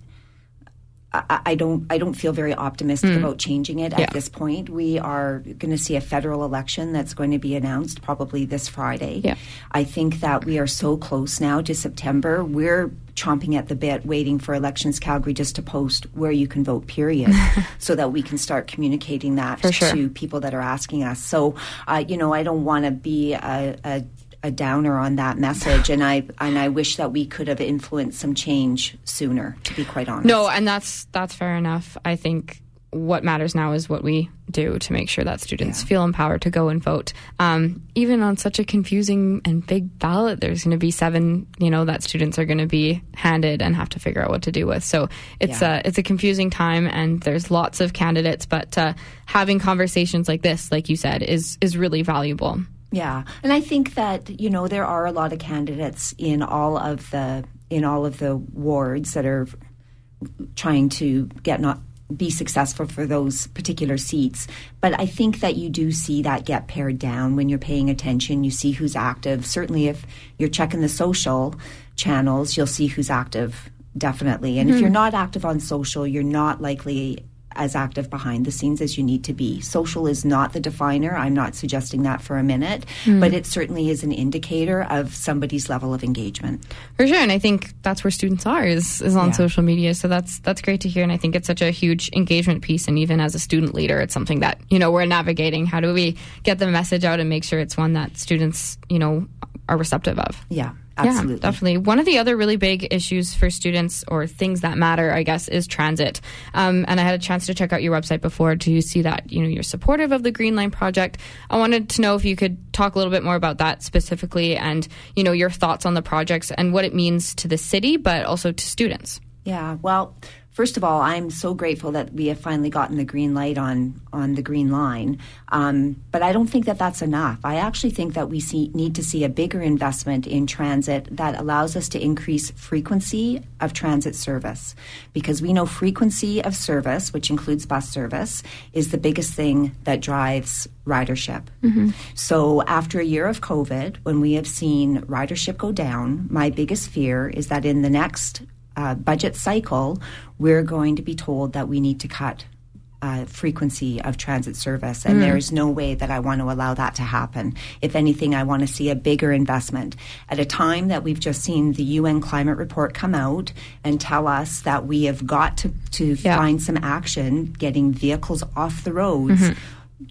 I, I don't I don't feel very optimistic mm. about changing it at yeah. this point. We are going to see a federal election that's going to be announced probably this Friday. Yeah. I think that we are so close now to September. We're chomping at the bit waiting for elections calgary just to post where you can vote period (laughs) so that we can start communicating that sure. to people that are asking us so uh, you know i don't want to be a, a a downer on that message, and I and I wish that we could have influenced some change sooner. To be quite honest, no, and that's that's fair enough. I think what matters now is what we do to make sure that students yeah. feel empowered to go and vote. Um, even on such a confusing and big ballot, there's going to be seven, you know, that students are going to be handed and have to figure out what to do with. So it's yeah. a it's a confusing time, and there's lots of candidates. But uh, having conversations like this, like you said, is is really valuable. Yeah, and I think that you know there are a lot of candidates in all of the in all of the wards that are trying to get not be successful for those particular seats. But I think that you do see that get pared down when you're paying attention. You see who's active. Certainly, if you're checking the social channels, you'll see who's active. Definitely. And if hmm. you're not active on social, you're not likely as active behind the scenes as you need to be. Social is not the definer. I'm not suggesting that for a minute, hmm. but it certainly is an indicator of somebody's level of engagement. For sure, and I think that's where students are is, is on Yeah. social media. So that's that's great to hear, and I think it's such a huge engagement piece. And even as a student leader, it's something that you know we're navigating. How do we get the message out and make sure it's one that students you know are receptive of? Yeah, absolutely. Yeah, definitely. One of the other really big issues for students or things that matter, I guess, is transit. Um, and I had a chance to check out your website before to see that you know you're supportive of the Green Line project. I wanted to know if you could talk a little bit more about that specifically, and you know your thoughts on the projects and what it means to the city, but also to students. Yeah, well, first of all, I'm so grateful that we have finally gotten the green light on on the green line. Um, but I don't think that that's enough. I actually think that we see, need to see a bigger investment in transit that allows us to increase frequency of transit service, because we know frequency of service, which includes bus service, is the biggest thing that drives ridership. So after a year of COVID, when we have seen ridership go down, my biggest fear is that in the next uh, budget cycle, we're going to be told that we need to cut uh, frequency of transit service. And there's no way that I want to allow that to happen. If anything, I want to see a bigger investment. At a time that we've just seen the UN climate report come out and tell us that we have got to, to Yeah. find some action getting vehicles off the roads.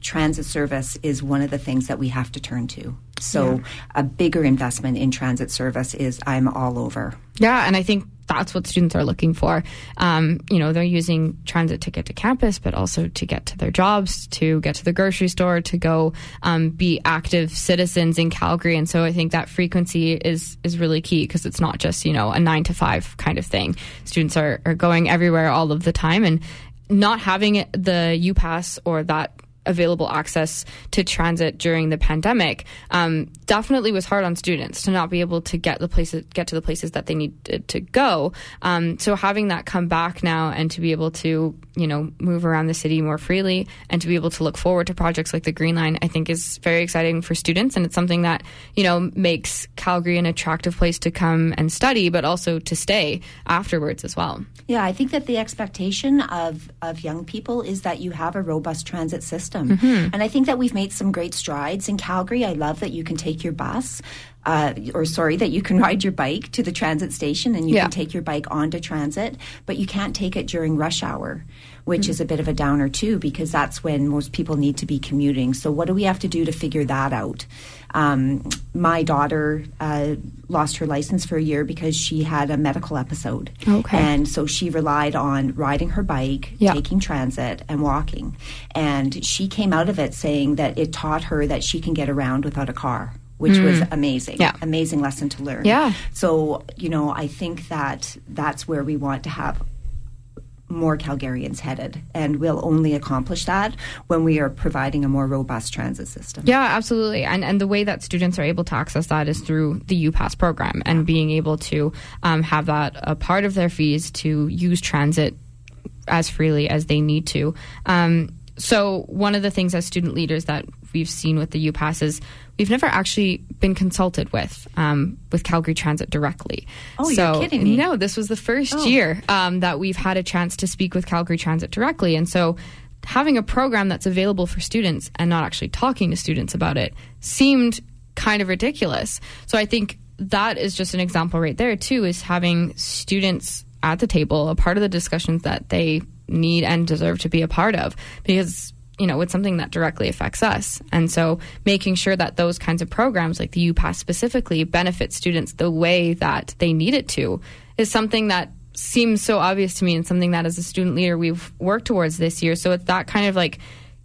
Transit service is one of the things that we have to turn to. So, a bigger investment in transit service is I'm all over. Yeah, and I think that's what students are looking for. Um, you know, they're using transit to get to campus, but also to get to their jobs, to get to the grocery store, to go um, be active citizens in Calgary. And so I think that frequency is is really key because it's not just you know a nine to five kind of thing. Students are are going everywhere all of the time, and not having the U Pass or that available access to transit during the pandemic um, definitely was hard on students to not be able to get the places get to the places that they needed to go. Um, so having that come back now and to be able to you know move around the city more freely and to be able to look forward to projects like the green line i think is very exciting for students. And it's something that you know makes calgary an attractive place to come and study but also to stay afterwards as well. Yeah, I think that the expectation of, of young people is that you have a robust transit system. And I think that we've made some great strides in Calgary. I love that you can take your bus, uh, or sorry, that you can (laughs) ride your bike to the transit station and you Yeah. can take your bike onto transit, but you can't take it during rush hour, which is a bit of a downer too, because that's when most people need to be commuting. So, what do we have to do to figure that out? Um, my daughter uh, lost her license for a year because she had a medical episode. Okay. And so she relied on riding her bike, Yeah. taking transit, and walking. And she came out of it saying that it taught her that she can get around without a car. Which was amazing. Mm. Yeah. Amazing lesson to learn. Yeah. So, you know, I think that that's where we want to have more Calgarians headed. And we'll only accomplish that when we are providing a more robust transit system. Yeah, absolutely. And and the way that students are able to access that is through the UPass program and being able to um, have that a part of their fees to use transit as freely as they need to. Um, so one of the things as student leaders that we've seen with the U passes, we've never actually been consulted with um, with Calgary Transit directly. Oh, you're kidding me. No, this was the first Oh. year um, that we've had a chance to speak with Calgary Transit directly, and so having a program that's available for students and not actually talking to students about it seemed kind of ridiculous. So I think that is just an example right there too is having students at the table, a part of the discussions that they need and deserve to be a part of because you know, it's something that directly affects us. And so making sure that those kinds of programs like the UPass specifically benefit students the way that they need it to is something that seems so obvious to me and something that as a student leader we've worked towards this year. So it's that kind of like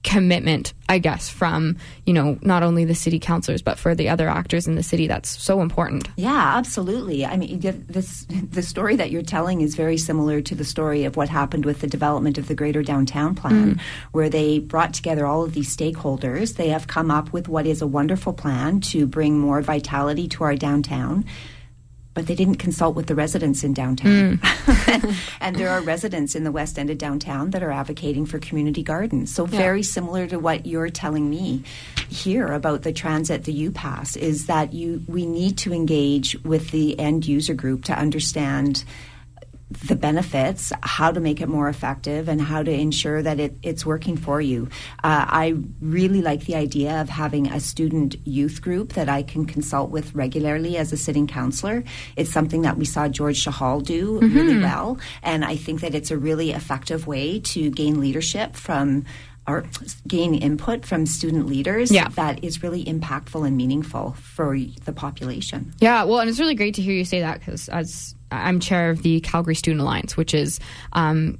commitment, I guess, from, you know, not only the city councilors, but for the other actors in the city. That's so important. Yeah, absolutely. I mean, this, the story that you're telling is very similar to the story of what happened with the development of the Greater Downtown Plan, mm. where they brought together all of these stakeholders. They have come up with what is a wonderful plan to bring more vitality to our downtown but they didn't consult with the residents in downtown. Mm. (laughs) and there are residents in the west end of downtown that are advocating for community gardens. So, yeah. very similar to what you're telling me here about the transit, the U Pass, is that you we need to engage with the end user group to understand the benefits, how to make it more effective, and how to ensure that it, it's working for you. Uh, I really like the idea of having a student youth group that I can consult with regularly as a sitting counselor. It's something that we saw George Chahal do mm-hmm. really well, and I think that it's a really effective way to gain leadership from or gain input from student leaders yeah. that is really impactful and meaningful for the population. Yeah, well, and it's really great to hear you say that because as I'm chair of the Calgary Student Alliance, which is um,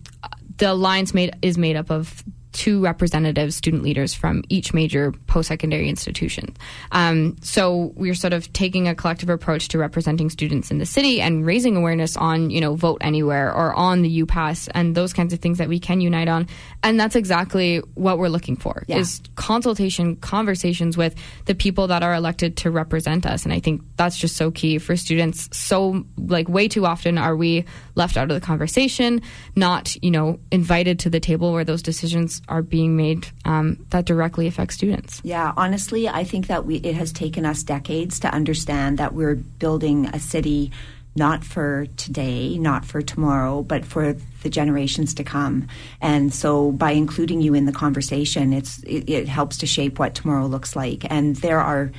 the alliance made is made up of two representative student leaders from each major post-secondary institution. Um, so we're sort of taking a collective approach to representing students in the city and raising awareness on, you know, vote anywhere or on the UPass and those kinds of things that we can unite on. And that's exactly what we're looking for yeah. is consultation, conversations with the people that are elected to represent us. And I think that's just so key for students. So like way too often are we left out of the conversation, not, you know, invited to the table where those decisions are being made um, that directly affect students. Yeah, honestly, I think that we, it has taken us decades to understand that we're building a city not for today, not for tomorrow, but for the generations to come. And so by including you in the conversation, it's it, it helps to shape what tomorrow looks like. And there are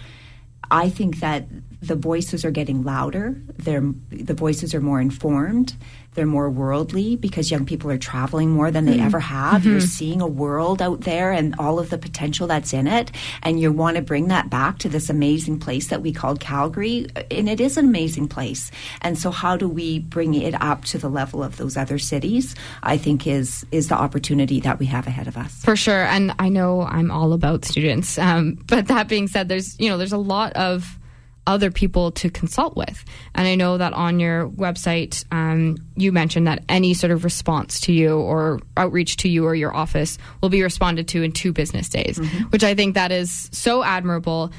I think that the voices are getting louder. They're, the voices are more informed. They're more worldly because young people are traveling more than they mm-hmm. ever have. Mm-hmm. You're seeing a world out there and all of the potential that's in it. And you want to bring that back to this amazing place that we called Calgary. And it is an amazing place. And so, how do we bring it up to the level of those other cities? I think is is the opportunity that we have ahead of us. For sure. And I know I'm all about students. Um, (laughs) but that being said, there's you know there's a lot of other people to consult with. And I know that on your website, um, you mentioned that any sort of response to you or outreach to you or your office will be responded to in two business days, mm-hmm. which I think that is so admirable.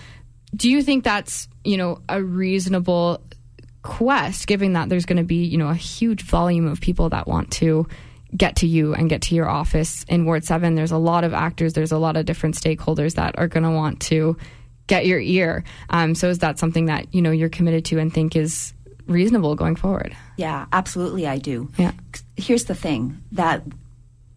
Do you think that's, you know, a reasonable quest, given that there's going to be, you know, a huge volume of people that want to get to you and get to your office in Ward 7. There's a lot of actors, there's a lot of different stakeholders that are going to want to get your ear. Um, so is that something that you know you're committed to and think is reasonable going forward? Yeah, absolutely, I do. Yeah. Here's the thing that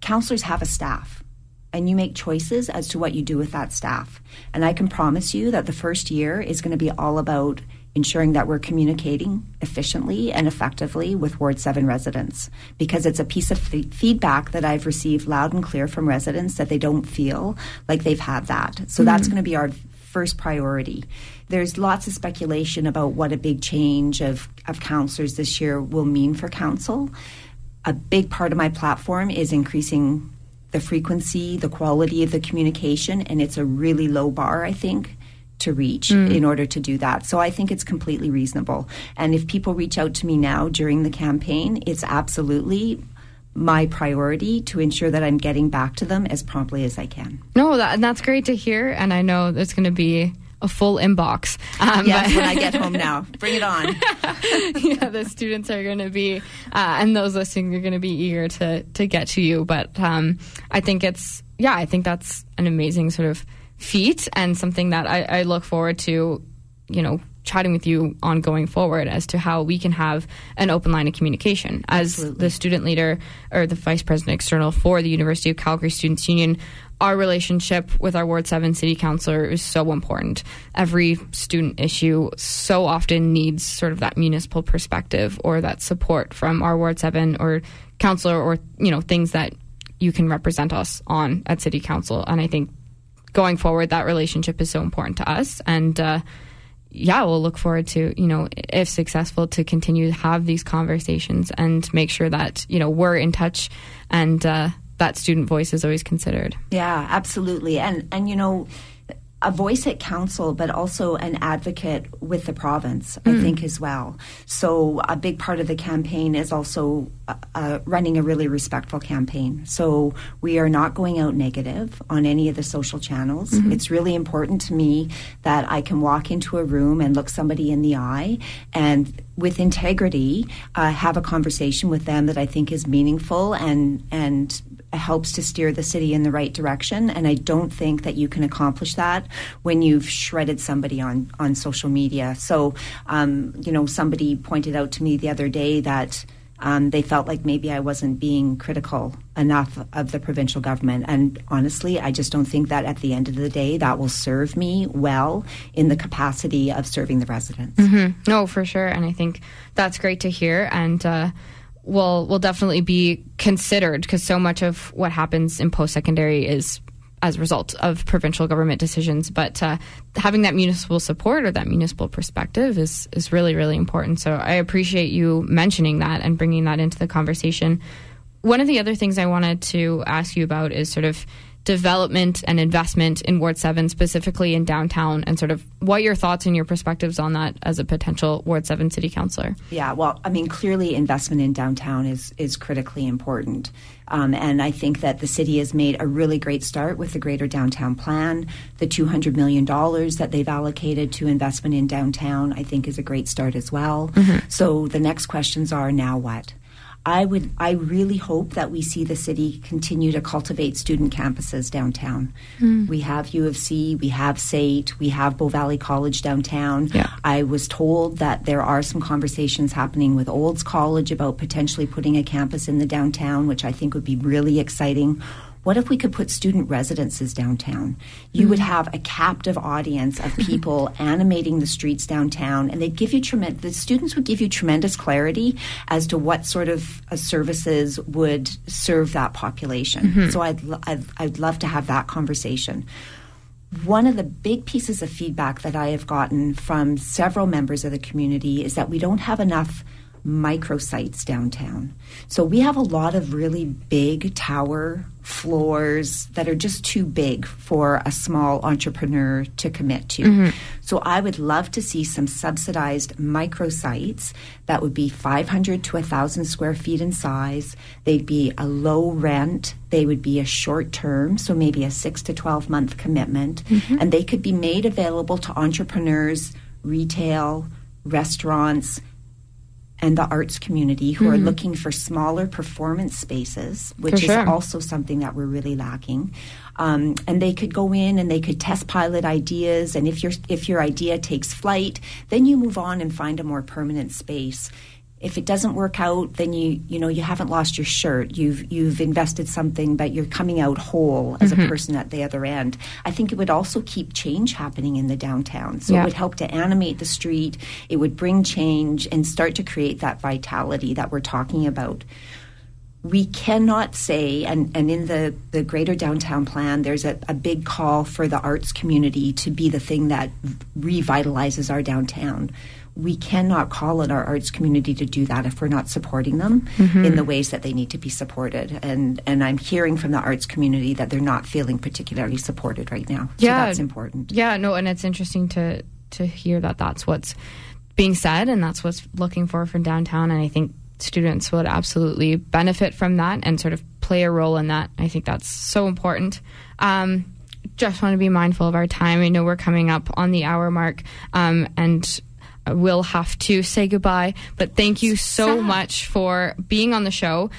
counselors have a staff and you make choices as to what you do with that staff. And I can promise you that the first year is going to be all about ensuring that we're communicating efficiently and effectively with Ward 7 residents because it's a piece of f- feedback that I've received loud and clear from residents that they don't feel like they've had that. So mm-hmm. that's going to be our first priority. There's lots of speculation about what a big change of, of counselors this year will mean for council. A big part of my platform is increasing the frequency, the quality of the communication, and it's a really low bar, I think, to reach mm. in order to do that. So I think it's completely reasonable. And if people reach out to me now during the campaign, it's absolutely my priority to ensure that I'm getting back to them as promptly as I can. No, that, and that's great to hear. And I know there's going to be a full inbox. Um, yes, when I (laughs) get home now. Bring it on. (laughs) yeah, the students are going to be, uh, and those listening are going to be eager to, to get to you. But um, I think it's, yeah, I think that's an amazing sort of feat and something that I, I look forward to, you know, chatting with you on going forward as to how we can have an open line of communication. As Absolutely. the student leader or the vice president external for the University of Calgary Students Union, our relationship with our Ward 7 city councilor is so important. Every student issue so often needs sort of that municipal perspective or that support from our Ward 7 or councilor or, you know, things that you can represent us on at city council. And I think going forward, that relationship is so important to us. And, uh, yeah, we'll look forward to, you know, if successful, to continue to have these conversations and make sure that, you know, we're in touch and, uh, that student voice is always considered. Yeah, absolutely. And and you know, a voice at council, but also an advocate with the province, I think, as well. So, a big part of the campaign is also uh, uh, running a really respectful campaign. So, we are not going out negative on any of the social channels. It's really important to me that I can walk into a room and look somebody in the eye and with integrity uh, have a conversation with them that I think is meaningful and and helps to steer the city in the right direction. And I don't think that you can accomplish that when you've shredded somebody on, on social media. So, um, you know, somebody pointed out to me the other day that um, they felt like maybe I wasn't being critical enough of the provincial government. And honestly, I just don't think that at the end of the day that will serve me well in the capacity of serving the residents. No, for sure, and I think that's great to hear, and uh, will will definitely be considered because so much of what happens in post secondary is as a result of provincial government decisions. But uh, having that municipal support or that municipal perspective is is really really important. So I appreciate you mentioning that and bringing that into the conversation. One of the other things I wanted to ask you about is sort of development and investment in Ward 7, specifically in downtown, and sort of what your thoughts and your perspectives on that as a potential Ward 7 city councillor. Yeah, well, I mean, clearly investment in downtown is is critically important, um, and I think that the city has made a really great start with the Greater Downtown Plan. The two hundred million dollars that they've allocated to investment in downtown, I think, is a great start as well. So the next questions are now what. I would I really hope that we see the city continue to cultivate student campuses downtown. Hmm. We have U of C, we have SAIT, we have Bow Valley College downtown. Yeah. I was told that there are some conversations happening with Olds College about potentially putting a campus in the downtown, which I think would be really exciting. What if we could put student residences downtown? You would mm-hmm. have a captive audience of mm-hmm. people animating the streets downtown, and they'd give you tremendous. The students would give you tremendous clarity as to what sort of uh, services would serve that population. Mm-hmm. So I'd, lo- I'd I'd love to have that conversation. One of the big pieces of feedback that I have gotten from several members of the community is that we don't have enough microsites downtown. So we have a lot of really big tower floors that are just too big for a small entrepreneur to commit to. Mm-hmm. So I would love to see some subsidized microsites that would be 500 to 1,000 square feet in size. They'd be a low rent. They would be a short term, so maybe a 6 to 12 month commitment. Mm-hmm. And they could be made available to entrepreneurs, retail, restaurants, and the arts community who are looking for smaller performance spaces, which sure. is also something that we're really lacking. Um, and they could go in and they could test pilot ideas, and if your if your idea takes flight, then you move on and find a more permanent space. If it doesn't work out, then you you know you haven't lost your shirt. You've you've invested something, but you're coming out whole as a mm-hmm. person at the other end. I think it would also keep change happening in the downtown. So Yeah. it would help to animate the street. It would bring change and start to create that vitality that we're talking about. We cannot say, and, and in the, the greater downtown plan, there's a, a big call for the arts community to be the thing that revitalizes our downtown. We cannot call on our arts community to do that if we're not supporting them in the ways that they need to be supported. And and I'm hearing from the arts community that they're not feeling particularly supported right now. So Yeah. that's important. Yeah, no, and it's interesting to to hear that that's what's being said and that's what's looking for from downtown. And I think students would absolutely benefit from that and sort of play a role in that. I think that's so important. Um, just want to be mindful of our time. I know we're coming up on the hour mark, um, and we'll have to say goodbye. But thank you so Sad. much for being on the show.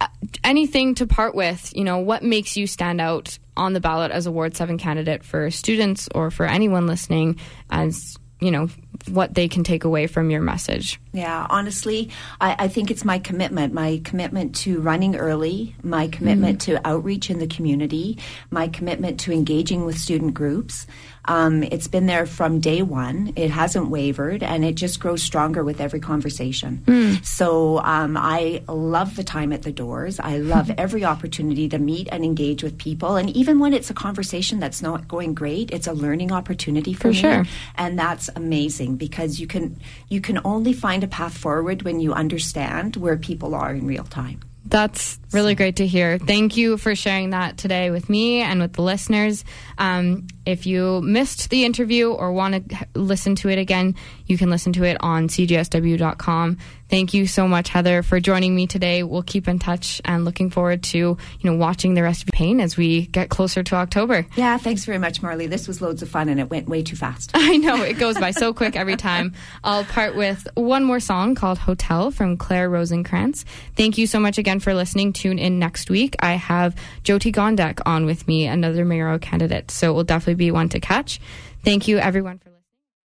Uh, anything to part with? You know, what makes you stand out on the ballot as a Ward 7 candidate for students or for anyone listening as, you know, what they can take away from your message? Yeah, honestly, I, I think it's my commitment, my commitment to running early, my commitment to outreach in the community, my commitment to engaging with student groups. Um, it's been there from day one. It hasn't wavered, and it just grows stronger with every conversation. So um, I love the time at the doors. I love (laughs) every opportunity to meet and engage with people, and even when it's a conversation that's not going great, it's a learning opportunity for, For me sure. and that's amazing because you can you can only find a path forward when you understand where people are in real time. That's really great to hear. Thank you for sharing that today with me and with the listeners. Um, if you missed the interview or want to listen to it again, you can listen to it on cjsw.com. Thank you so much, Heather, for joining me today. We'll keep in touch and looking forward to you know watching the rest of Pain as we get closer to October. Yeah, thanks very much, Marley. This was loads of fun and it went way too fast. (laughs) I know it goes by so quick every time. I'll part with one more song called Hotel from Claire Rosinkranz. Thank you so much again for listening. Tune in next week. I have Jyoti Gondek on with me, another mayoral candidate, so it will definitely be one to catch. Thank you, everyone. For